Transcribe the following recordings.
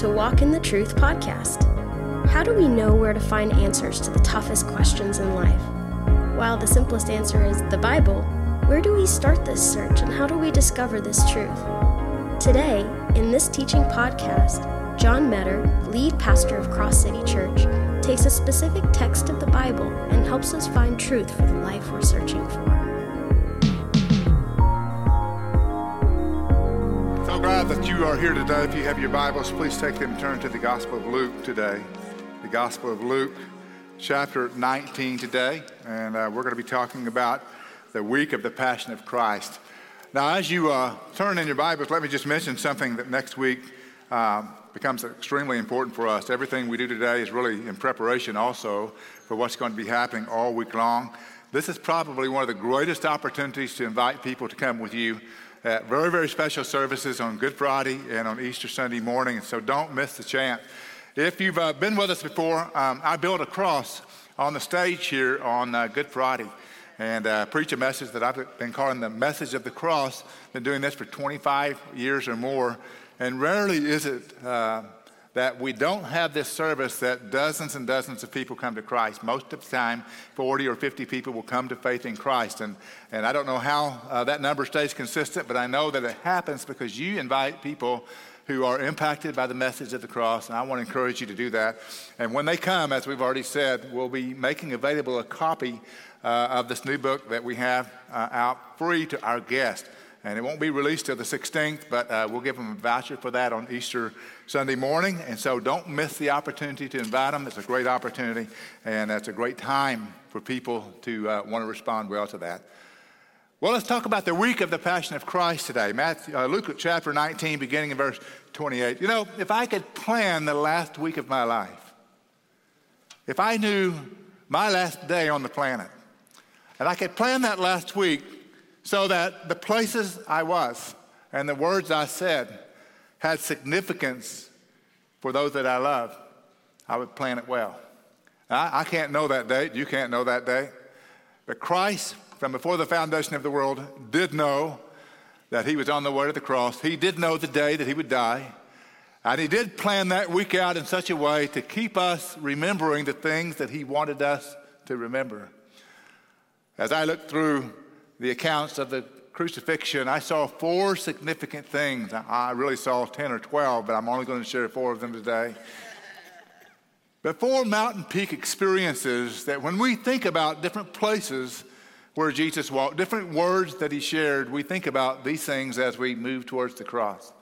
to Walk in the Truth podcast. How do we know where to find answers to the toughest questions in life? While the simplest answer is the Bible, where do we start this search and how do we discover this truth? Today, in this teaching podcast, John Meador, lead pastor of Cross City Church, takes a specific text of the Bible and helps us find truth for the life we're searching for. That you are here today. If you have your Bibles, please take them and turn to the Gospel of Luke today. The Gospel of Luke, chapter 19 today. And uh, we're going to be talking about the week of the Passion of Christ. Now, as you uh, turn in your Bibles, let me just mention something that next week uh, becomes extremely important for us. Everything we do today is really in preparation also for what's going to be happening all week long. This is probably one of the greatest opportunities to invite people to come with you at very, very special services on Good Friday and on Easter Sunday morning, and so don't miss the chance. If you've uh, been with us before, um, I built a cross on the stage here on uh, Good Friday and uh, preach a message that I've been calling the message of the cross. Been doing this for 25 years or more, and rarely is it uh, that we don't have this service that dozens and dozens of people come to Christ. Most of the time, 40 or 50 people will come to faith in Christ. And, and I don't know how uh, that number stays consistent, but I know that it happens because you invite people who are impacted by the message of the cross, and I want to encourage you to do that. And when they come, as we've already said, we'll be making available a copy uh, of this new book that we have uh, out free to our guests and it won't be released till the 16th, but uh, we'll give them a voucher for that on Easter Sunday morning. And so don't miss the opportunity to invite them. It's a great opportunity, and it's a great time for people to uh, want to respond well to that. Well, let's talk about the week of the Passion of Christ today. Matthew, uh, Luke chapter 19, beginning in verse 28. You know, if I could plan the last week of my life, if I knew my last day on the planet, and I could plan that last week so that the places I was and the words I said had significance for those that I love, I would plan it well. I, I can't know that date. You can't know that date. But Christ, from before the foundation of the world, did know that he was on the way to the cross. He did know the day that he would die. And he did plan that week out in such a way to keep us remembering the things that he wanted us to remember. As I look through the accounts of the crucifixion, I saw four significant things. I really saw 10 or 12, but I'm only going to share four of them today. But four mountain peak experiences that when we think about different places where Jesus walked, different words that he shared, we think about these things as we move towards the cross.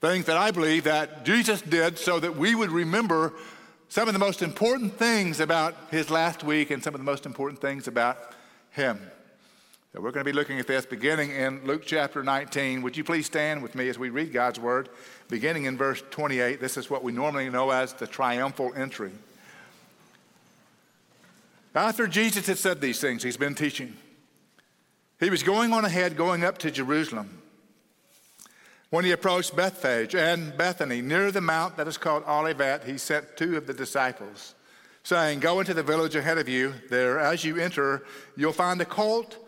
Things that I believe that Jesus did so that we would remember some of the most important things about his last week and some of the most important things about him. We're going to be looking at this beginning in Luke chapter 19. Would you please stand with me as we read God's word, beginning in verse 28? This is what we normally know as the triumphal entry. After Jesus had said these things, he's been teaching. He was going on ahead, going up to Jerusalem. When he approached Bethphage and Bethany, near the mount that is called Olivet, he sent two of the disciples, saying, Go into the village ahead of you. There, as you enter, you'll find a colt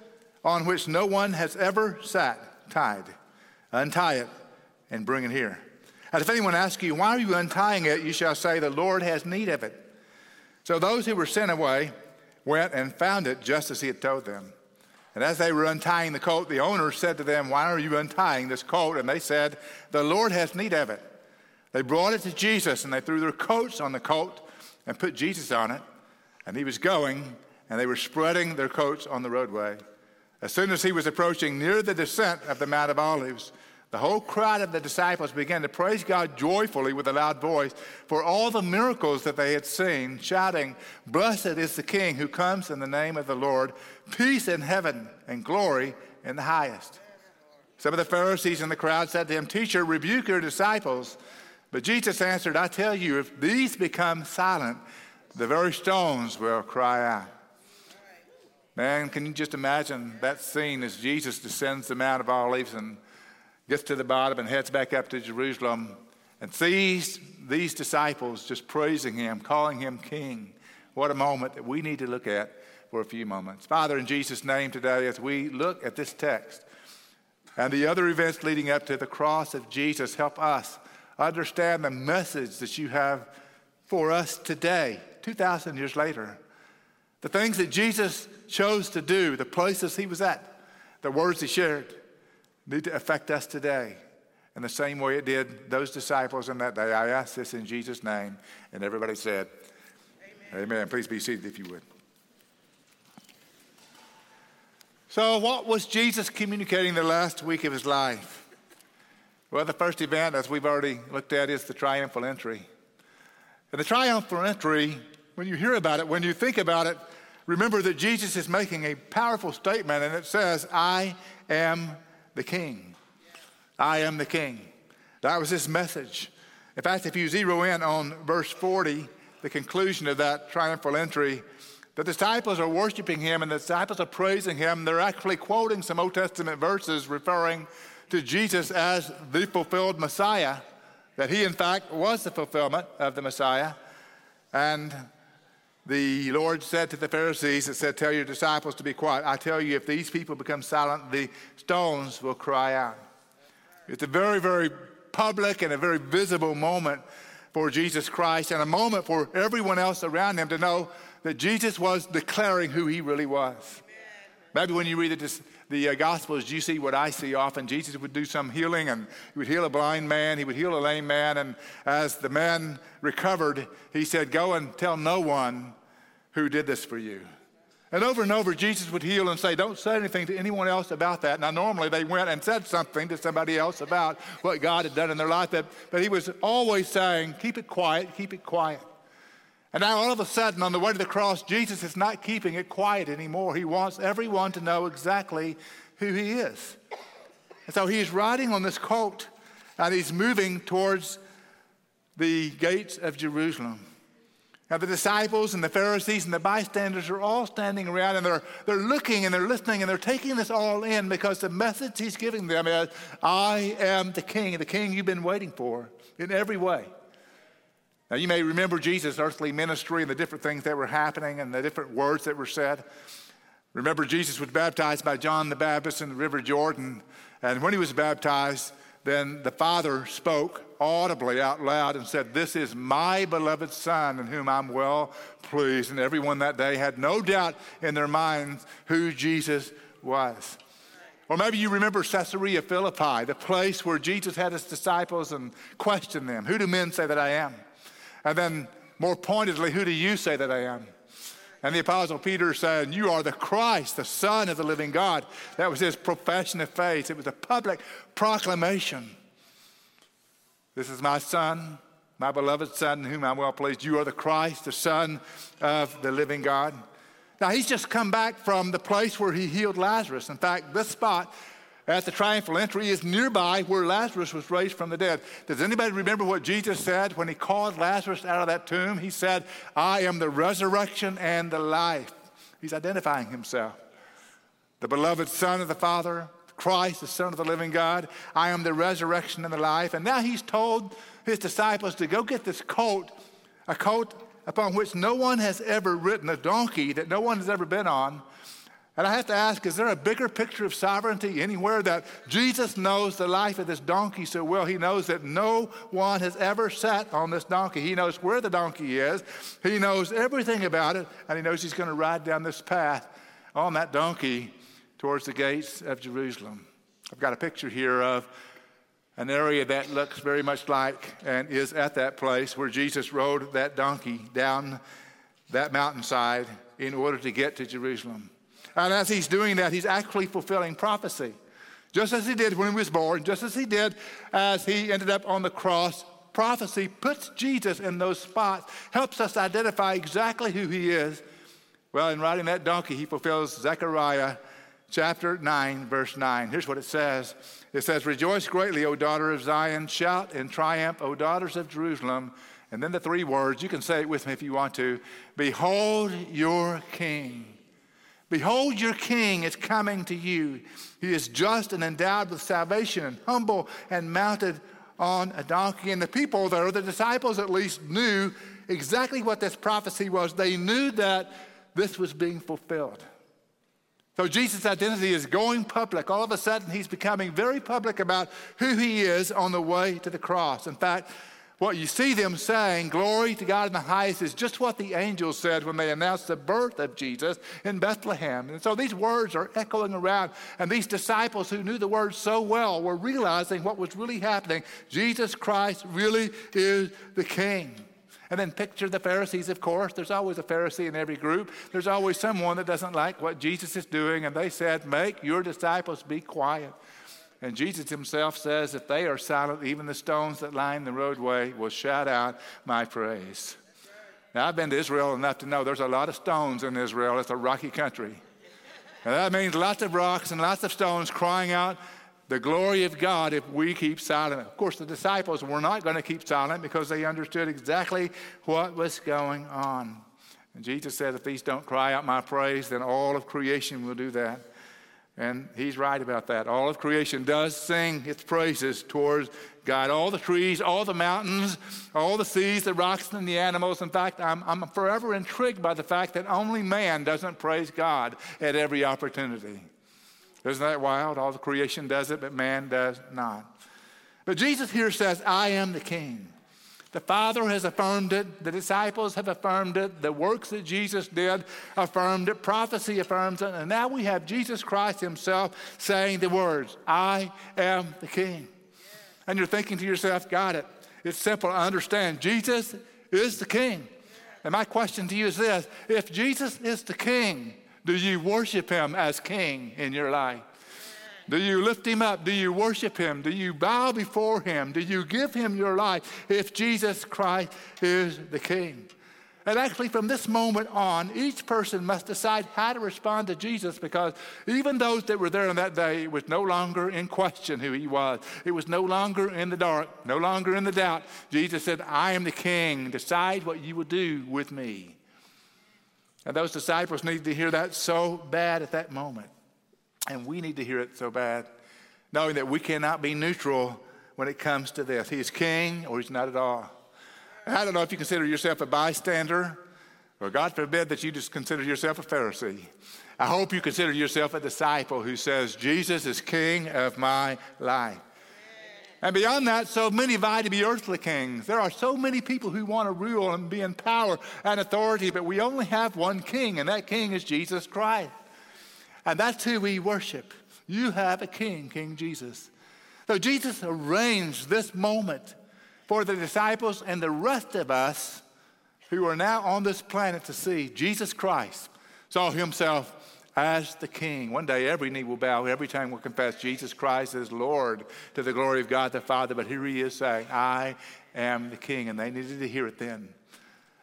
on which no one has ever sat tied. Untie it and bring it here. And if anyone asks you, Why are you untying it? you shall say, The Lord has need of it. So those who were sent away went and found it just as he had told them. And as they were untying the colt, the owner said to them, Why are you untying this colt? And they said, The Lord has need of it. They brought it to Jesus and they threw their coats on the colt and put Jesus on it. And he was going, and they were spreading their coats on the roadway. As soon as he was approaching near the descent of the Mount of Olives, the whole crowd of the disciples began to praise God joyfully with a loud voice for all the miracles that they had seen, shouting, Blessed is the King who comes in the name of the Lord, peace in heaven and glory in the highest. Some of the Pharisees in the crowd said to him, Teacher, rebuke your disciples. But Jesus answered, I tell you, if these become silent, the very stones will cry out. Man, can you just imagine that scene as Jesus descends the Mount of Olives and gets to the bottom and heads back up to Jerusalem and sees these disciples just praising him, calling him king. What a moment that we need to look at for a few moments. Father, in Jesus' name today, as we look at this text and the other events leading up to the cross of Jesus, help us understand the message that you have for us today, 2,000 years later. The things that Jesus chose to do, the places he was at, the words he shared, need to affect us today in the same way it did those disciples in that day. I ask this in Jesus' name. And everybody said, Amen. Amen. Please be seated if you would. So, what was Jesus communicating the last week of his life? Well, the first event, as we've already looked at, is the triumphal entry. And the triumphal entry, when you hear about it, when you think about it, remember that Jesus is making a powerful statement, and it says, I am the king. I am the king. That was his message. In fact, if you zero in on verse 40, the conclusion of that triumphal entry, the disciples are worshiping him and the disciples are praising him. They're actually quoting some Old Testament verses referring to Jesus as the fulfilled Messiah, that he, in fact, was the fulfillment of the Messiah. And the Lord said to the Pharisees, it said, Tell your disciples to be quiet. I tell you, if these people become silent, the stones will cry out. It's a very, very public and a very visible moment for Jesus Christ and a moment for everyone else around him to know that Jesus was declaring who he really was. Maybe when you read the, the uh, Gospels, you see what I see often. Jesus would do some healing, and he would heal a blind man, he would heal a lame man, and as the man recovered, he said, Go and tell no one who did this for you. And over and over, Jesus would heal and say, Don't say anything to anyone else about that. Now, normally they went and said something to somebody else about what God had done in their life, but, but he was always saying, Keep it quiet, keep it quiet. And now, all of a sudden, on the way to the cross, Jesus is not keeping it quiet anymore. He wants everyone to know exactly who he is. And so he's riding on this colt and he's moving towards the gates of Jerusalem. Now, the disciples and the Pharisees and the bystanders are all standing around and they're, they're looking and they're listening and they're taking this all in because the message he's giving them is I am the king, the king you've been waiting for in every way. Now, you may remember Jesus' earthly ministry and the different things that were happening and the different words that were said. Remember, Jesus was baptized by John the Baptist in the River Jordan. And when he was baptized, then the Father spoke audibly out loud and said, This is my beloved Son in whom I'm well pleased. And everyone that day had no doubt in their minds who Jesus was. Or maybe you remember Caesarea Philippi, the place where Jesus had his disciples and questioned them Who do men say that I am? And then, more pointedly, who do you say that I am? And the Apostle Peter said, You are the Christ, the Son of the living God. That was his profession of faith. It was a public proclamation. This is my Son, my beloved Son, in whom I'm well pleased. You are the Christ, the Son of the living God. Now, he's just come back from the place where he healed Lazarus. In fact, this spot at the triumphal entry is nearby where Lazarus was raised from the dead. Does anybody remember what Jesus said when he called Lazarus out of that tomb? He said, I am the resurrection and the life. He's identifying himself. The beloved Son of the Father, Christ, the Son of the living God. I am the resurrection and the life. And now he's told his disciples to go get this coat, a coat upon which no one has ever ridden, a donkey that no one has ever been on. And I have to ask, is there a bigger picture of sovereignty anywhere that Jesus knows the life of this donkey so well? He knows that no one has ever sat on this donkey. He knows where the donkey is, he knows everything about it, and he knows he's going to ride down this path on that donkey towards the gates of Jerusalem. I've got a picture here of an area that looks very much like and is at that place where Jesus rode that donkey down that mountainside in order to get to Jerusalem. And as he's doing that, he's actually fulfilling prophecy. Just as he did when he was born, just as he did as he ended up on the cross, prophecy puts Jesus in those spots, helps us identify exactly who he is. Well, in riding that donkey, he fulfills Zechariah chapter 9, verse 9. Here's what it says It says, Rejoice greatly, O daughter of Zion. Shout in triumph, O daughters of Jerusalem. And then the three words, you can say it with me if you want to Behold your king. Behold, your king is coming to you. He is just and endowed with salvation, and humble and mounted on a donkey. And the people there, the disciples at least, knew exactly what this prophecy was. They knew that this was being fulfilled. So Jesus' identity is going public. All of a sudden, he's becoming very public about who he is on the way to the cross. In fact, what you see them saying, glory to God in the highest, is just what the angels said when they announced the birth of Jesus in Bethlehem. And so these words are echoing around, and these disciples who knew the words so well were realizing what was really happening. Jesus Christ really is the King. And then picture the Pharisees, of course. There's always a Pharisee in every group. There's always someone that doesn't like what Jesus is doing, and they said, Make your disciples be quiet. And Jesus himself says, If they are silent, even the stones that line the roadway will shout out my praise. Now, I've been to Israel enough to know there's a lot of stones in Israel. It's a rocky country. And that means lots of rocks and lots of stones crying out the glory of God if we keep silent. Of course, the disciples were not going to keep silent because they understood exactly what was going on. And Jesus said, If these don't cry out my praise, then all of creation will do that. And he's right about that. All of creation does sing its praises towards God. All the trees, all the mountains, all the seas, the rocks, and the animals. In fact, I'm, I'm forever intrigued by the fact that only man doesn't praise God at every opportunity. Isn't that wild? All the creation does it, but man does not. But Jesus here says, I am the king. The Father has affirmed it. The disciples have affirmed it. The works that Jesus did affirmed it. Prophecy affirms it. And now we have Jesus Christ Himself saying the words, I am the King. And you're thinking to yourself, got it. It's simple to understand. Jesus is the King. And my question to you is this if Jesus is the King, do you worship Him as King in your life? Do you lift him up? Do you worship him? Do you bow before him? Do you give him your life if Jesus Christ is the King? And actually, from this moment on, each person must decide how to respond to Jesus because even those that were there on that day, it was no longer in question who he was. It was no longer in the dark, no longer in the doubt. Jesus said, I am the king. Decide what you will do with me. And those disciples needed to hear that so bad at that moment. And we need to hear it so bad, knowing that we cannot be neutral when it comes to this. He's king or he's not at all. I don't know if you consider yourself a bystander, or God forbid that you just consider yourself a Pharisee. I hope you consider yourself a disciple who says, Jesus is king of my life. And beyond that, so many vie to be earthly kings. There are so many people who want to rule and be in power and authority, but we only have one king, and that king is Jesus Christ. And that's who we worship. You have a king, King Jesus. So Jesus arranged this moment for the disciples and the rest of us who are now on this planet to see Jesus Christ saw himself as the king. One day every knee will bow, every tongue will confess Jesus Christ is Lord to the glory of God the Father. But here he is saying, I am the king. And they needed to hear it then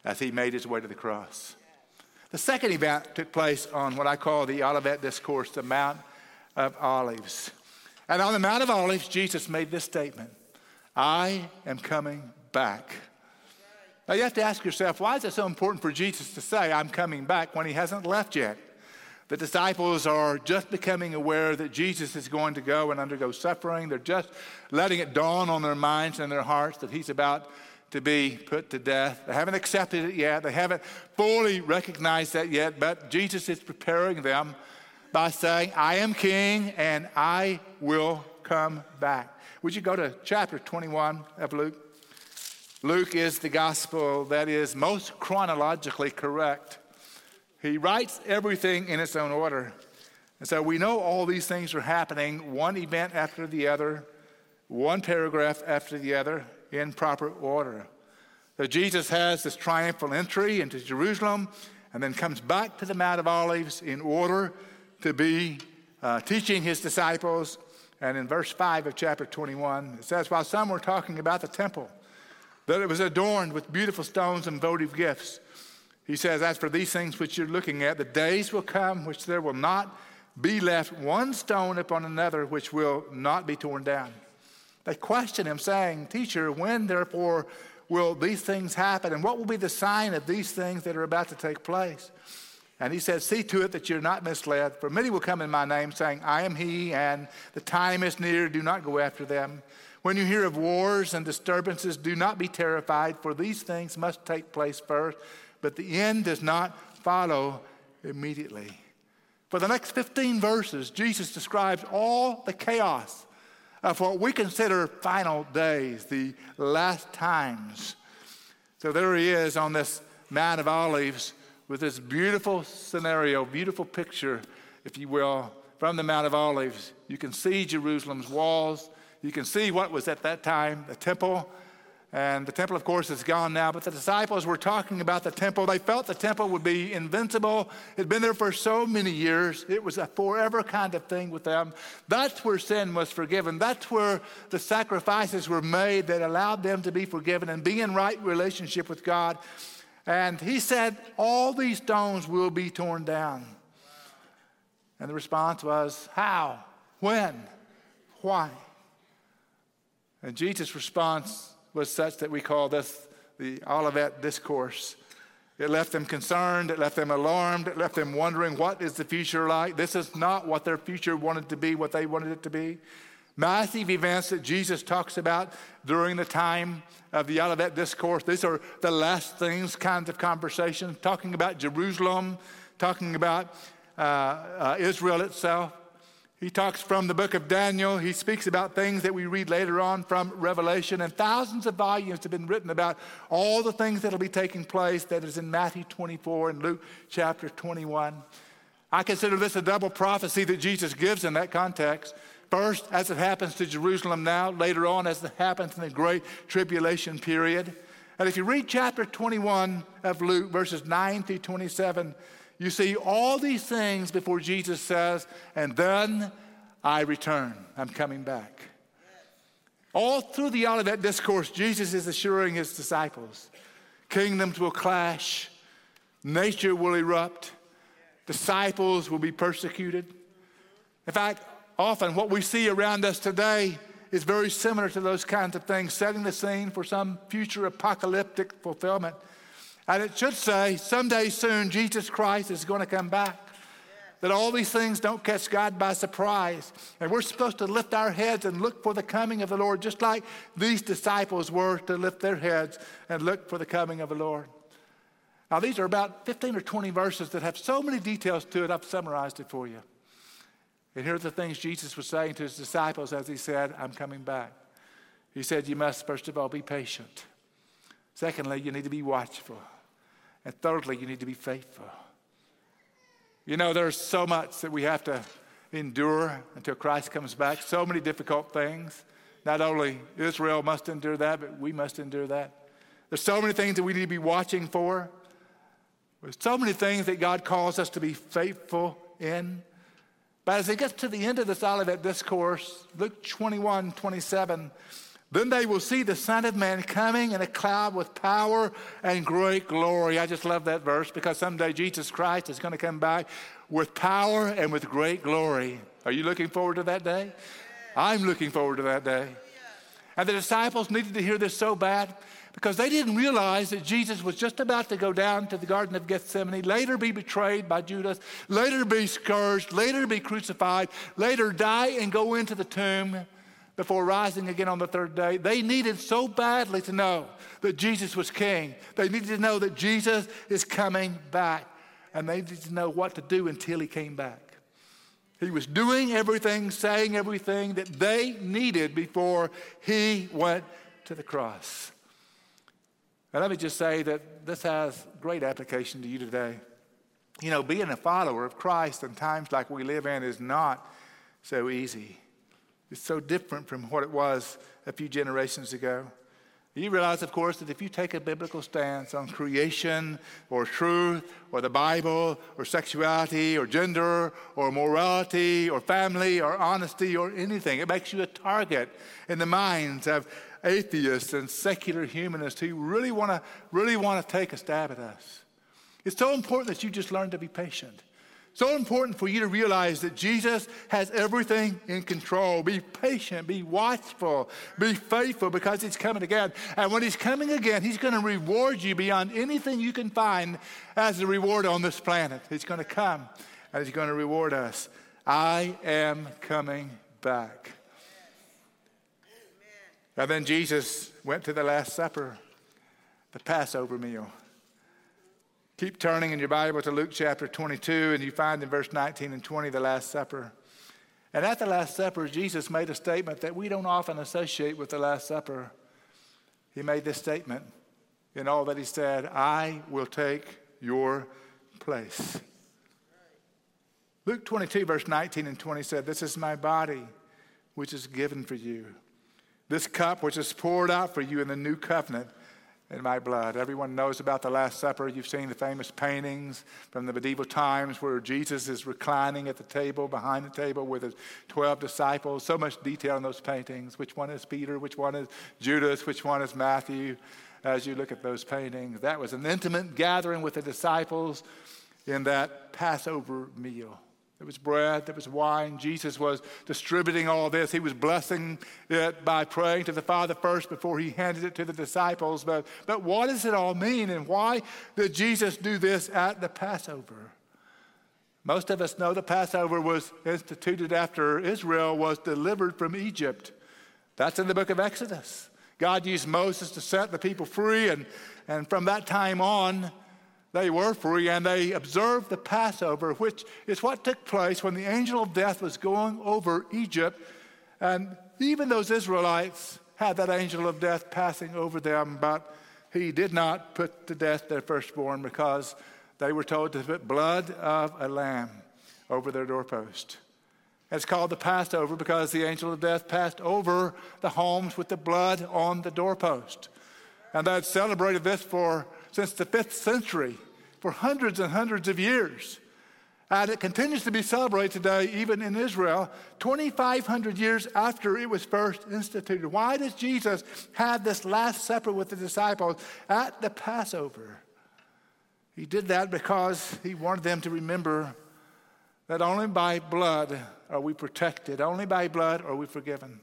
as he made his way to the cross. The second event took place on what I call the Olivet Discourse, the Mount of Olives. And on the Mount of Olives, Jesus made this statement I am coming back. Now you have to ask yourself, why is it so important for Jesus to say, I'm coming back when he hasn't left yet? The disciples are just becoming aware that Jesus is going to go and undergo suffering. They're just letting it dawn on their minds and their hearts that he's about to be put to death. They haven't accepted it yet. They haven't fully recognized that yet, but Jesus is preparing them by saying, I am king and I will come back. Would you go to chapter 21 of Luke? Luke is the gospel that is most chronologically correct. He writes everything in its own order. And so we know all these things are happening, one event after the other, one paragraph after the other in proper order. So Jesus has this triumphal entry into Jerusalem and then comes back to the Mount of Olives in order to be uh, teaching his disciples. And in verse 5 of chapter 21, it says, While some were talking about the temple, that it was adorned with beautiful stones and votive gifts, he says, As for these things which you're looking at, the days will come which there will not be left one stone upon another which will not be torn down. They question him, saying, Teacher, when therefore will these things happen? And what will be the sign of these things that are about to take place? And he says, See to it that you're not misled. For many will come in my name, saying, I am he, and the time is near. Do not go after them. When you hear of wars and disturbances, do not be terrified, for these things must take place first, but the end does not follow immediately. For the next 15 verses, Jesus describes all the chaos Uh, of what we consider final days, the last times. So there he is on this Mount of Olives with this beautiful scenario, beautiful picture, if you will, from the Mount of Olives. You can see Jerusalem's walls. You can see what was at that time the temple. And the temple, of course, is gone now, but the disciples were talking about the temple. They felt the temple would be invincible. It had been there for so many years. It was a forever kind of thing with them. That's where sin was forgiven. That's where the sacrifices were made that allowed them to be forgiven and be in right relationship with God. And he said, All these stones will be torn down. And the response was, How? When? Why? And Jesus' response was such that we call this the Olivet Discourse. It left them concerned, it left them alarmed, it left them wondering what is the future like. This is not what their future wanted to be, what they wanted it to be. Massive events that Jesus talks about during the time of the Olivet Discourse. These are the last things kinds of conversations, talking about Jerusalem, talking about uh, uh, Israel itself. He talks from the book of Daniel. He speaks about things that we read later on from Revelation. And thousands of volumes have been written about all the things that will be taking place that is in Matthew 24 and Luke chapter 21. I consider this a double prophecy that Jesus gives in that context. First, as it happens to Jerusalem now, later on, as it happens in the Great Tribulation period. And if you read chapter 21 of Luke, verses 9 through 27, you see all these things before Jesus says, and then I return. I'm coming back. All through the Olivet Discourse, Jesus is assuring his disciples kingdoms will clash, nature will erupt, disciples will be persecuted. In fact, often what we see around us today is very similar to those kinds of things, setting the scene for some future apocalyptic fulfillment. And it should say, someday soon, Jesus Christ is going to come back. That all these things don't catch God by surprise. And we're supposed to lift our heads and look for the coming of the Lord, just like these disciples were to lift their heads and look for the coming of the Lord. Now, these are about 15 or 20 verses that have so many details to it, I've summarized it for you. And here are the things Jesus was saying to his disciples as he said, I'm coming back. He said, You must, first of all, be patient. Secondly, you need to be watchful. And thirdly, you need to be faithful. You know, there's so much that we have to endure until Christ comes back, so many difficult things. Not only Israel must endure that, but we must endure that. There's so many things that we need to be watching for. There's so many things that God calls us to be faithful in. But as it gets to the end of this Olivet discourse, Luke 21 27, then they will see the Son of Man coming in a cloud with power and great glory. I just love that verse because someday Jesus Christ is going to come back with power and with great glory. Are you looking forward to that day? I'm looking forward to that day. And the disciples needed to hear this so bad because they didn't realize that Jesus was just about to go down to the Garden of Gethsemane, later be betrayed by Judas, later be scourged, later be crucified, later die and go into the tomb before rising again on the third day. They needed so badly to know that Jesus was king. They needed to know that Jesus is coming back. And they needed to know what to do until he came back. He was doing everything, saying everything that they needed before he went to the cross. And let me just say that this has great application to you today. You know, being a follower of Christ in times like we live in is not so easy. It's so different from what it was a few generations ago. You realize, of course, that if you take a biblical stance on creation or truth or the Bible or sexuality or gender or morality or family or honesty or anything, it makes you a target in the minds of atheists and secular humanists who really want to really want to take a stab at us. It's so important that you just learn to be patient. So important for you to realize that Jesus has everything in control. Be patient, be watchful, be faithful because He's coming again. And when He's coming again, He's going to reward you beyond anything you can find as a reward on this planet. He's going to come and He's going to reward us. I am coming back. And then Jesus went to the Last Supper, the Passover meal. Keep turning in your Bible to Luke chapter 22, and you find in verse 19 and 20 the Last Supper. And at the Last Supper, Jesus made a statement that we don't often associate with the Last Supper. He made this statement in all that he said I will take your place. Luke 22, verse 19 and 20 said, This is my body, which is given for you. This cup, which is poured out for you in the new covenant in my blood. Everyone knows about the Last Supper. You've seen the famous paintings from the medieval times where Jesus is reclining at the table, behind the table with his 12 disciples. So much detail in those paintings. Which one is Peter? Which one is Judas? Which one is Matthew? As you look at those paintings, that was an intimate gathering with the disciples in that Passover meal. There was bread, there was wine. Jesus was distributing all this. He was blessing it by praying to the Father first before he handed it to the disciples. But, but what does it all mean, and why did Jesus do this at the Passover? Most of us know the Passover was instituted after Israel was delivered from Egypt. That's in the book of Exodus. God used Moses to set the people free, and, and from that time on, they were free and they observed the Passover, which is what took place when the angel of death was going over Egypt. And even those Israelites had that angel of death passing over them, but he did not put to death their firstborn because they were told to put blood of a lamb over their doorpost. It's called the Passover because the angel of death passed over the homes with the blood on the doorpost. And they had celebrated this for since the fifth century for hundreds and hundreds of years. And it continues to be celebrated today, even in Israel, 2,500 years after it was first instituted. Why does Jesus have this Last Supper with the disciples at the Passover? He did that because he wanted them to remember that only by blood are we protected, only by blood are we forgiven.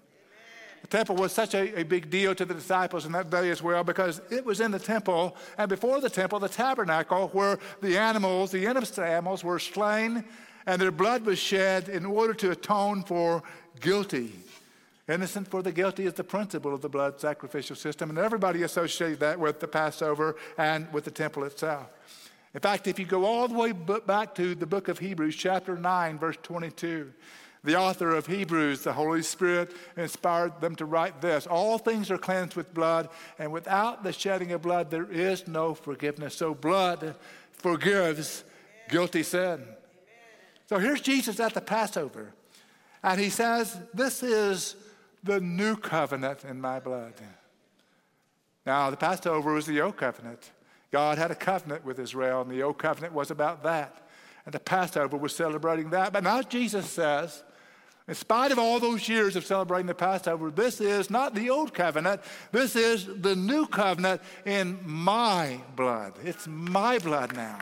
The temple was such a, a big deal to the disciples in that day as well because it was in the temple, and before the temple, the tabernacle, where the animals, the innocent animals, were slain and their blood was shed in order to atone for guilty. Innocent for the guilty is the principle of the blood sacrificial system, and everybody associated that with the Passover and with the temple itself. In fact, if you go all the way back to the book of Hebrews, chapter 9, verse 22, the author of Hebrews, the Holy Spirit, inspired them to write this All things are cleansed with blood, and without the shedding of blood, there is no forgiveness. So, blood forgives guilty sin. So, here's Jesus at the Passover, and he says, This is the new covenant in my blood. Now, the Passover was the old covenant. God had a covenant with Israel, and the old covenant was about that. And the Passover was celebrating that. But now Jesus says, in spite of all those years of celebrating the Passover, this is not the old covenant. This is the new covenant in my blood. It's my blood now.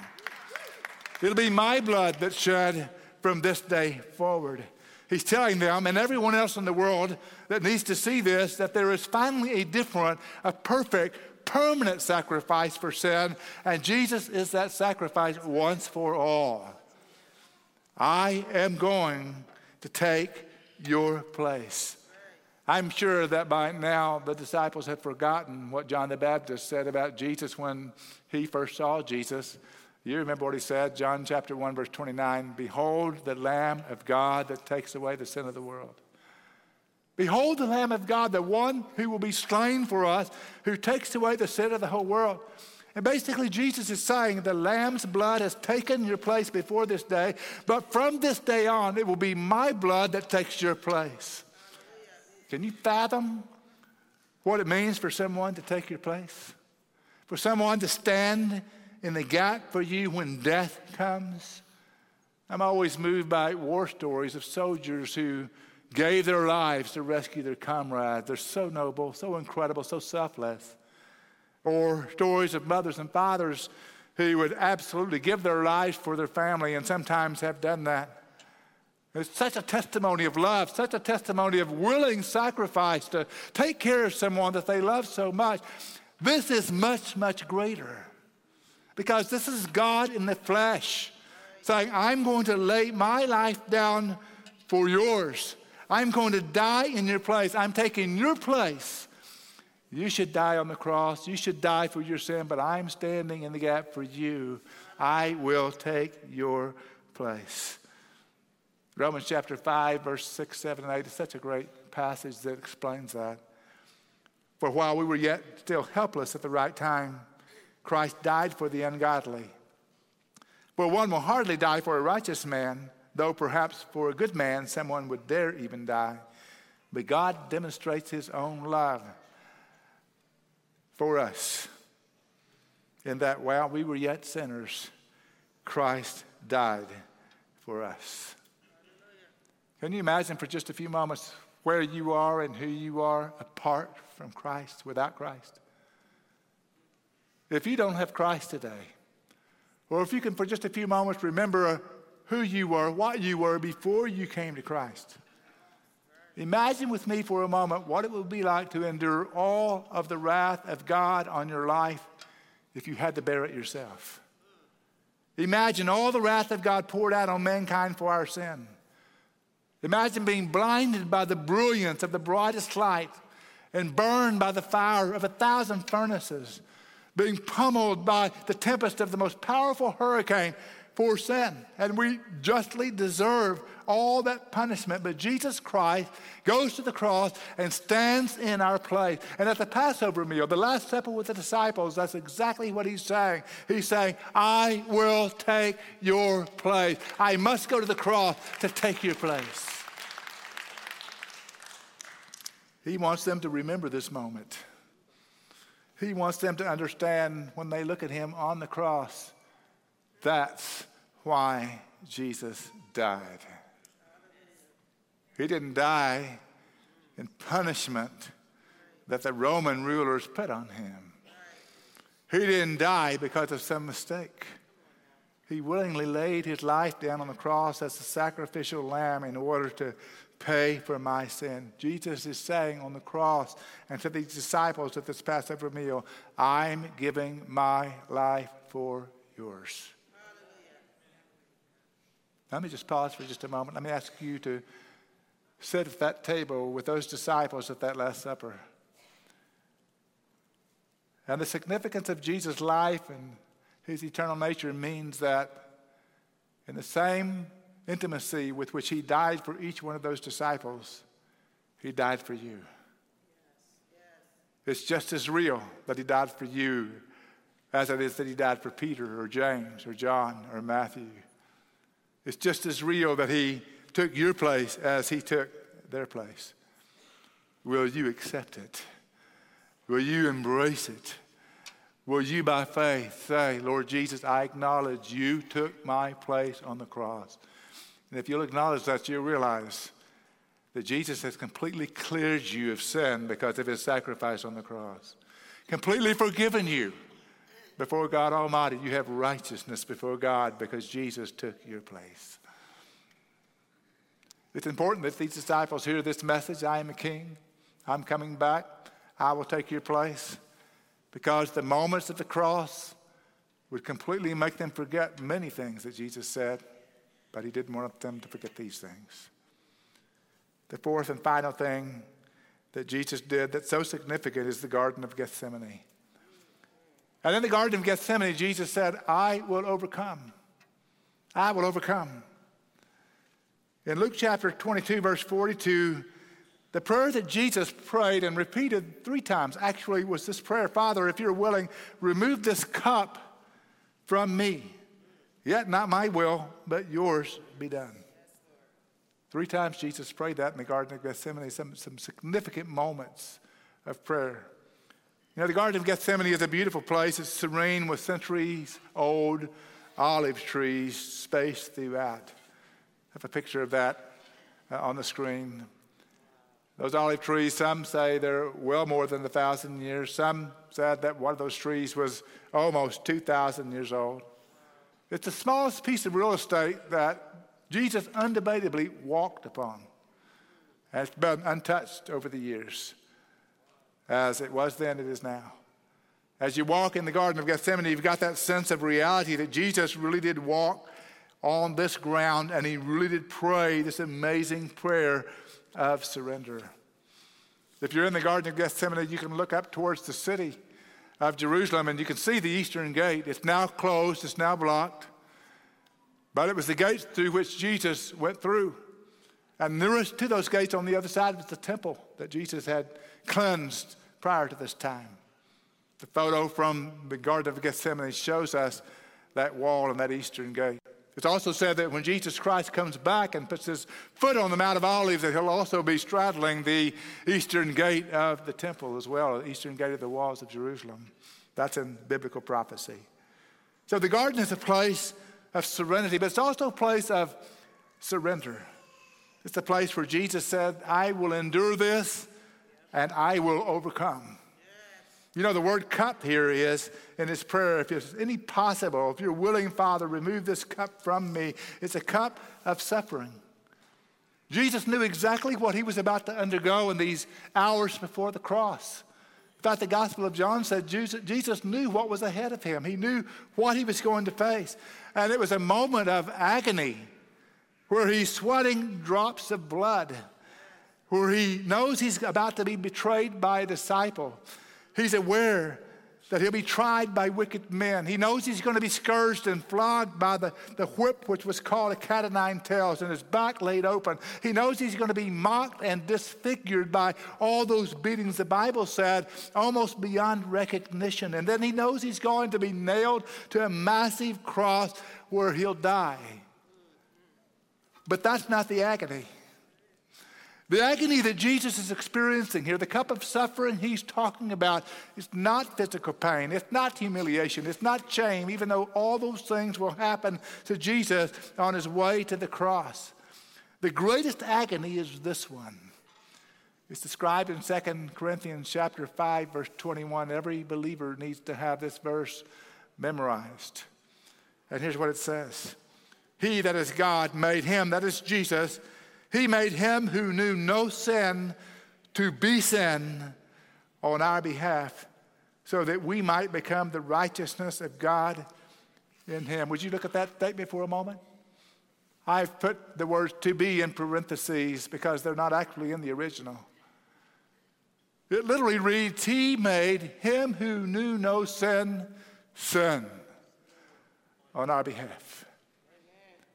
It'll be my blood that's shed from this day forward. He's telling them and everyone else in the world that needs to see this that there is finally a different, a perfect, permanent sacrifice for sin, and Jesus is that sacrifice once for all. I am going to take your place. I'm sure that by now the disciples had forgotten what John the Baptist said about Jesus when he first saw Jesus. You remember what he said, John chapter 1, verse 29 Behold the Lamb of God that takes away the sin of the world. Behold the Lamb of God, the one who will be slain for us, who takes away the sin of the whole world. And basically, Jesus is saying the lamb's blood has taken your place before this day, but from this day on, it will be my blood that takes your place. Can you fathom what it means for someone to take your place? For someone to stand in the gap for you when death comes? I'm always moved by war stories of soldiers who gave their lives to rescue their comrades. They're so noble, so incredible, so selfless or stories of mothers and fathers who would absolutely give their lives for their family and sometimes have done that. It's such a testimony of love, such a testimony of willing sacrifice to take care of someone that they love so much. This is much, much greater because this is God in the flesh saying, I'm going to lay my life down for yours. I'm going to die in your place. I'm taking your place You should die on the cross. You should die for your sin, but I'm standing in the gap for you. I will take your place. Romans chapter 5, verse 6, 7, and 8 is such a great passage that explains that. For while we were yet still helpless at the right time, Christ died for the ungodly. For one will hardly die for a righteous man, though perhaps for a good man someone would dare even die. But God demonstrates his own love for us in that while we were yet sinners, Christ died for us. Can you imagine for just a few moments where you are and who you are apart from Christ, without Christ? If you don't have Christ today, or if you can for just a few moments remember who you were, what you were before you came to Christ, Imagine with me for a moment what it would be like to endure all of the wrath of God on your life if you had to bear it yourself. Imagine all the wrath of God poured out on mankind for our sin. Imagine being blinded by the brilliance of the brightest light and burned by the fire of a thousand furnaces, being pummeled by the tempest of the most powerful hurricane for sin. And we justly deserve all that punishment. But Jesus Christ goes to the cross and stands in our place. And at the Passover meal, the Last Supper with the disciples, that's exactly what he's saying. He's saying, I will take your place. I must go to the cross to take your place. He wants them to remember this moment. He wants them to understand when they look at him on the cross, that's why Jesus died. He didn't die in punishment that the Roman rulers put on him. He didn't die because of some mistake. He willingly laid his life down on the cross as a sacrificial lamb in order to pay for my sin. Jesus is saying on the cross and to these disciples at this Passover meal, I'm giving my life for yours. Let me just pause for just a moment. Let me ask you to sit at that table with those disciples at that Last Supper. And the significance of Jesus' life and his eternal nature means that in the same intimacy with which he died for each one of those disciples, he died for you. It's just as real that he died for you as it is that he died for Peter or James or John or Matthew. It's just as real that he took your place as he took their place. Will you accept it? Will you embrace it? Will you, by faith, say, Lord Jesus, I acknowledge you took my place on the cross? And if you'll acknowledge that, you'll realize that Jesus has completely cleared you of sin because of his sacrifice on the cross, completely forgiven you. Before God Almighty, you have righteousness before God because Jesus took your place. It's important that these disciples hear this message I am a king, I'm coming back, I will take your place. Because the moments of the cross would completely make them forget many things that Jesus said, but he didn't want them to forget these things. The fourth and final thing that Jesus did that's so significant is the Garden of Gethsemane. And in the Garden of Gethsemane, Jesus said, I will overcome. I will overcome. In Luke chapter 22, verse 42, the prayer that Jesus prayed and repeated three times actually was this prayer Father, if you're willing, remove this cup from me. Yet not my will, but yours be done. Three times Jesus prayed that in the Garden of Gethsemane, some, some significant moments of prayer. You know, the Garden of Gethsemane is a beautiful place. It's serene with centuries old olive trees spaced throughout I have a picture of that uh, on the screen. Those olive trees, some say they're well more than a thousand years. Some said that one of those trees was almost 2,000 years old. It's the smallest piece of real estate that Jesus undebatably walked upon. And it's been untouched over the years. As it was then, it is now. As you walk in the Garden of Gethsemane, you've got that sense of reality that Jesus really did walk on this ground, and he really did pray this amazing prayer of surrender. If you're in the Garden of Gethsemane, you can look up towards the city of Jerusalem and you can see the eastern gate. It's now closed, it's now blocked. But it was the gates through which Jesus went through. And nearest to those gates on the other side was the temple that Jesus had cleansed prior to this time. The photo from the Garden of Gethsemane shows us that wall and that eastern gate. It's also said that when Jesus Christ comes back and puts his foot on the Mount of Olives, that he'll also be straddling the eastern gate of the temple as well, the eastern gate of the walls of Jerusalem. That's in biblical prophecy. So the garden is a place of serenity, but it's also a place of surrender. It's a place where Jesus said, I will endure this and I will overcome. You know, the word cup here is in his prayer, if it's any possible, if you're willing, Father, remove this cup from me. It's a cup of suffering. Jesus knew exactly what he was about to undergo in these hours before the cross. In fact, the Gospel of John said Jesus knew what was ahead of him. He knew what he was going to face. And it was a moment of agony where he's sweating drops of blood, where he knows he's about to be betrayed by a disciple. He's aware that he'll be tried by wicked men. He knows he's going to be scourged and flogged by the, the whip, which was called a cat o' nine tails, and his back laid open. He knows he's going to be mocked and disfigured by all those beatings, the Bible said, almost beyond recognition. And then he knows he's going to be nailed to a massive cross where he'll die. But that's not the agony. The agony that Jesus is experiencing here, the cup of suffering he's talking about, is not physical pain. It's not humiliation. It's not shame, even though all those things will happen to Jesus on his way to the cross. The greatest agony is this one. It's described in 2 Corinthians chapter 5, verse 21. Every believer needs to have this verse memorized. And here's what it says He that is God made him, that is Jesus he made him who knew no sin to be sin on our behalf so that we might become the righteousness of God in him. Would you look at that statement for a moment? I've put the words to be in parentheses because they're not actually in the original. It literally reads, He made him who knew no sin sin on our behalf.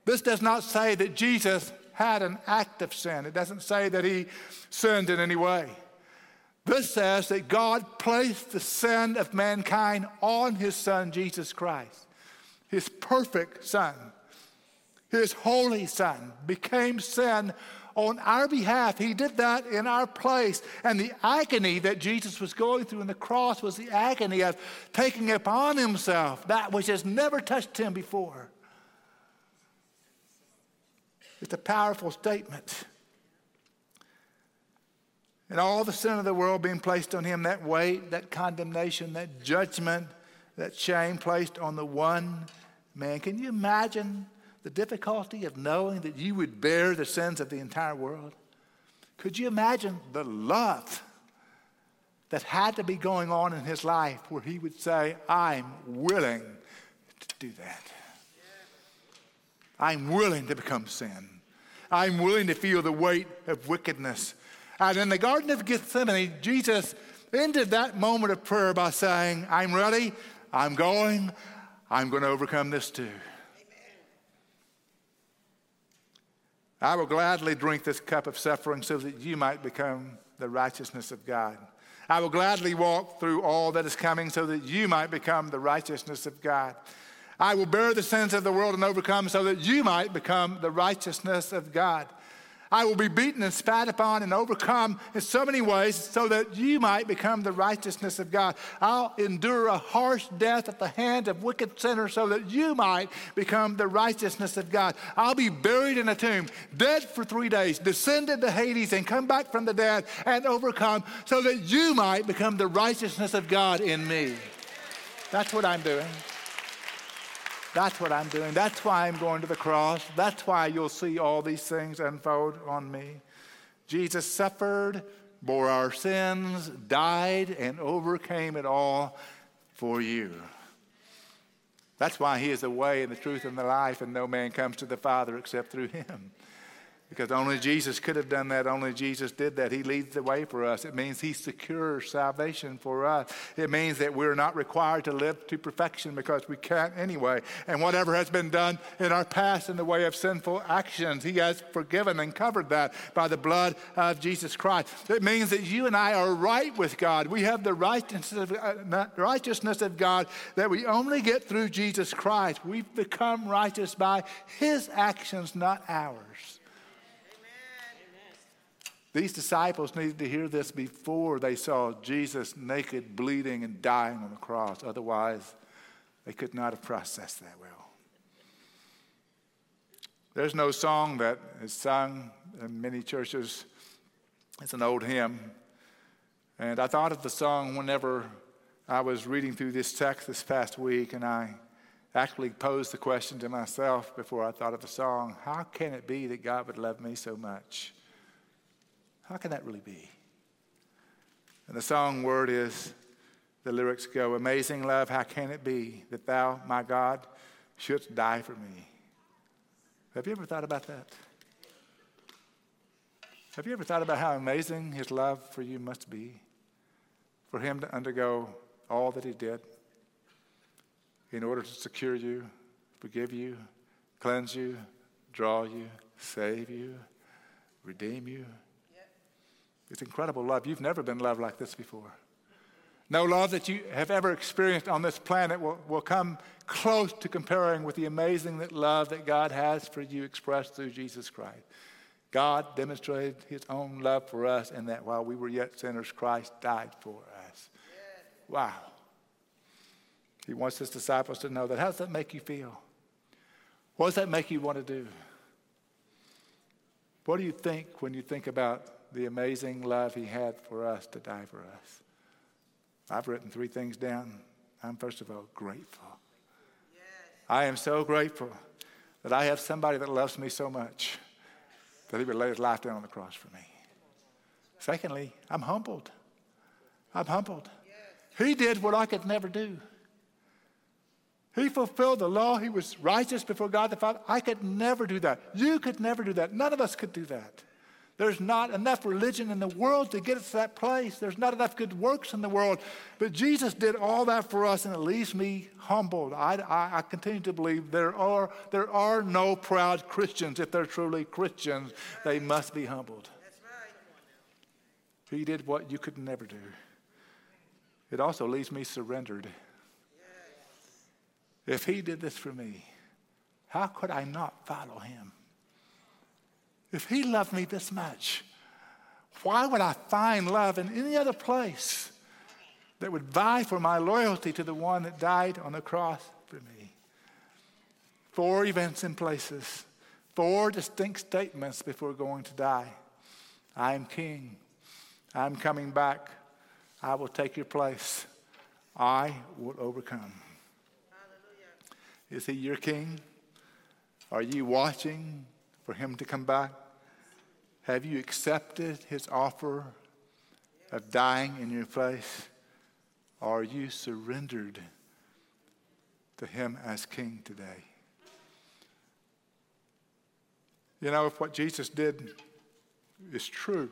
This does not say that Jesus had an act of sin. It doesn't say that he sinned in any way. This says that God placed the sin of mankind on his son, Jesus Christ. His perfect son, his holy son, became sin on our behalf. He did that in our place. And the agony that Jesus was going through in the cross was the agony of taking upon himself that which has never touched him before. It's a powerful statement. And all the sin of the world being placed on him, that weight, that condemnation, that judgment, that shame placed on the one man. Can you imagine the difficulty of knowing that you would bear the sins of the entire world? Could you imagine the love that had to be going on in his life where he would say, I'm willing to do that? I'm willing to become sin. I'm willing to feel the weight of wickedness. And in the Garden of Gethsemane, Jesus ended that moment of prayer by saying, I'm ready, I'm going, I'm going to overcome this too. I will gladly drink this cup of suffering so that you might become the righteousness of God. I will gladly walk through all that is coming so that you might become the righteousness of God. I will bear the sins of the world and overcome so that you might become the righteousness of God. I will be beaten and spat upon and overcome in so many ways so that you might become the righteousness of God. I'll endure a harsh death at the hand of wicked sinners so that you might become the righteousness of God. I'll be buried in a tomb, dead for three days, descended to Hades and come back from the dead and overcome so that you might become the righteousness of God in me. That's what I'm doing. That's what I'm doing. That's why I'm going to the cross. That's why you'll see all these things unfold on me. Jesus suffered, bore our sins, died, and overcame it all for you. That's why he is the way and the truth and the life, and no man comes to the Father except through him. Because only Jesus could have done that. Only Jesus did that. He leads the way for us. It means He secures salvation for us. It means that we're not required to live to perfection because we can't anyway. And whatever has been done in our past in the way of sinful actions, He has forgiven and covered that by the blood of Jesus Christ. It means that you and I are right with God. We have the righteousness of, uh, righteousness of God that we only get through Jesus Christ. We've become righteous by His actions, not ours. These disciples needed to hear this before they saw Jesus naked, bleeding, and dying on the cross. Otherwise, they could not have processed that well. There's no song that is sung in many churches. It's an old hymn. And I thought of the song whenever I was reading through this text this past week, and I actually posed the question to myself before I thought of the song How can it be that God would love me so much? How can that really be? And the song word is the lyrics go, Amazing love, how can it be that thou, my God, shouldst die for me? Have you ever thought about that? Have you ever thought about how amazing his love for you must be? For him to undergo all that he did in order to secure you, forgive you, cleanse you, draw you, save you, redeem you. It's incredible love. You've never been loved like this before. No love that you have ever experienced on this planet will, will come close to comparing with the amazing that love that God has for you expressed through Jesus Christ. God demonstrated his own love for us in that while we were yet sinners, Christ died for us. Wow. He wants his disciples to know that. How does that make you feel? What does that make you want to do? What do you think when you think about the amazing love he had for us to die for us. I've written three things down. I'm, first of all, grateful. I am so grateful that I have somebody that loves me so much that he would lay his life down on the cross for me. Secondly, I'm humbled. I'm humbled. He did what I could never do. He fulfilled the law. He was righteous before God the Father. I could never do that. You could never do that. None of us could do that. There's not enough religion in the world to get us to that place. There's not enough good works in the world. But Jesus did all that for us, and it leaves me humbled. I, I, I continue to believe there are, there are no proud Christians. If they're truly Christians, they must be humbled. He did what you could never do. It also leaves me surrendered. If He did this for me, how could I not follow Him? If he loved me this much, why would I find love in any other place that would vie for my loyalty to the one that died on the cross for me? Four events and places, four distinct statements before going to die. I am king. I'm coming back. I will take your place. I will overcome. Hallelujah. Is he your king? Are you watching for him to come back? Have you accepted his offer of dying in your place? Are you surrendered to him as king today? You know, if what Jesus did is true,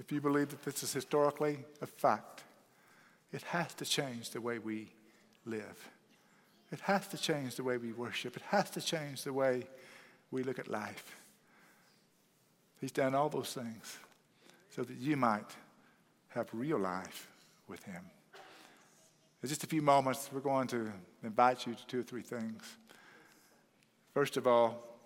if you believe that this is historically a fact, it has to change the way we live. It has to change the way we worship. It has to change the way we look at life. He's done all those things so that you might have real life with Him. In just a few moments, we're going to invite you to two or three things. First of all,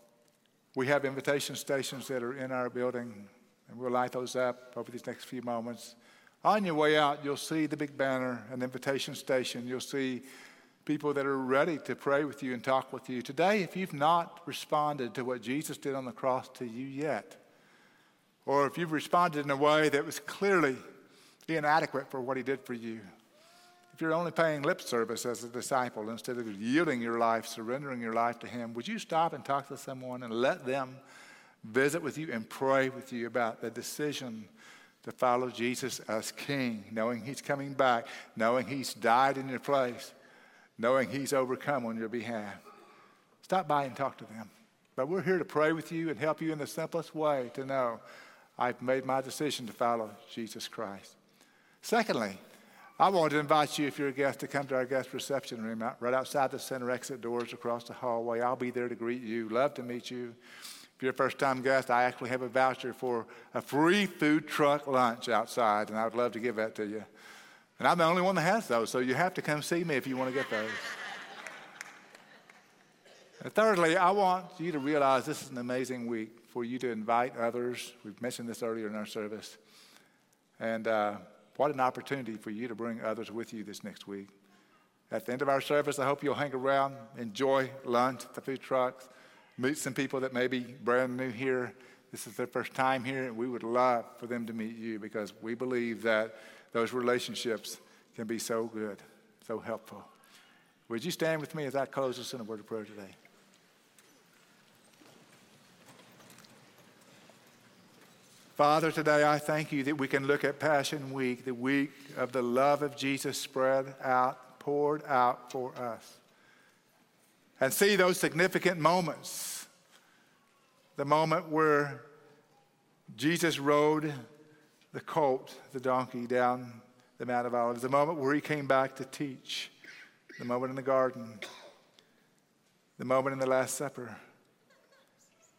we have invitation stations that are in our building, and we'll light those up over these next few moments. On your way out, you'll see the big banner, an invitation station. You'll see people that are ready to pray with you and talk with you. Today, if you've not responded to what Jesus did on the cross to you yet, or if you've responded in a way that was clearly inadequate for what he did for you, if you're only paying lip service as a disciple instead of yielding your life, surrendering your life to him, would you stop and talk to someone and let them visit with you and pray with you about the decision to follow Jesus as King, knowing he's coming back, knowing he's died in your place? Knowing He's overcome on your behalf. Stop by and talk to them. But we're here to pray with you and help you in the simplest way to know I've made my decision to follow Jesus Christ. Secondly, I want to invite you, if you're a guest, to come to our guest reception room right outside the center exit doors across the hallway. I'll be there to greet you. Love to meet you. If you're a first time guest, I actually have a voucher for a free food truck lunch outside, and I would love to give that to you. And I'm the only one that has those, so you have to come see me if you want to get those. and thirdly, I want you to realize this is an amazing week for you to invite others. We've mentioned this earlier in our service. And uh, what an opportunity for you to bring others with you this next week. At the end of our service, I hope you'll hang around, enjoy lunch at the food trucks meet some people that may be brand new here. This is their first time here, and we would love for them to meet you because we believe that those relationships can be so good, so helpful. Would you stand with me as I close this in a word of prayer today? Father, today I thank you that we can look at Passion Week, the week of the love of Jesus spread out, poured out for us and see those significant moments. The moment where Jesus rode the colt, the donkey, down the Mount of Olives, the moment where he came back to teach, the moment in the garden, the moment in the Last Supper.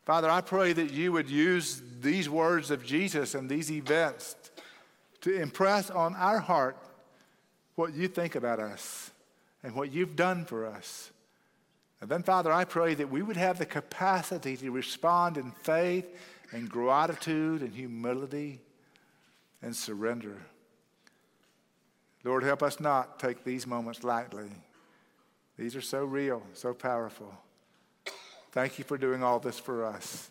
Father, I pray that you would use these words of Jesus and these events to impress on our heart what you think about us and what you've done for us. And then, Father, I pray that we would have the capacity to respond in faith and gratitude and humility and surrender. Lord, help us not take these moments lightly. These are so real, so powerful. Thank you for doing all this for us.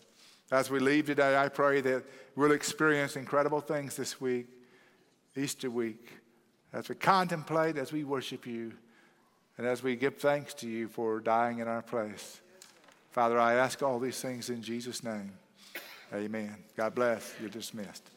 As we leave today, I pray that we'll experience incredible things this week, Easter week, as we contemplate, as we worship you and as we give thanks to you for dying in our place. Father, I ask all these things in Jesus' name. Amen. God bless. You're dismissed.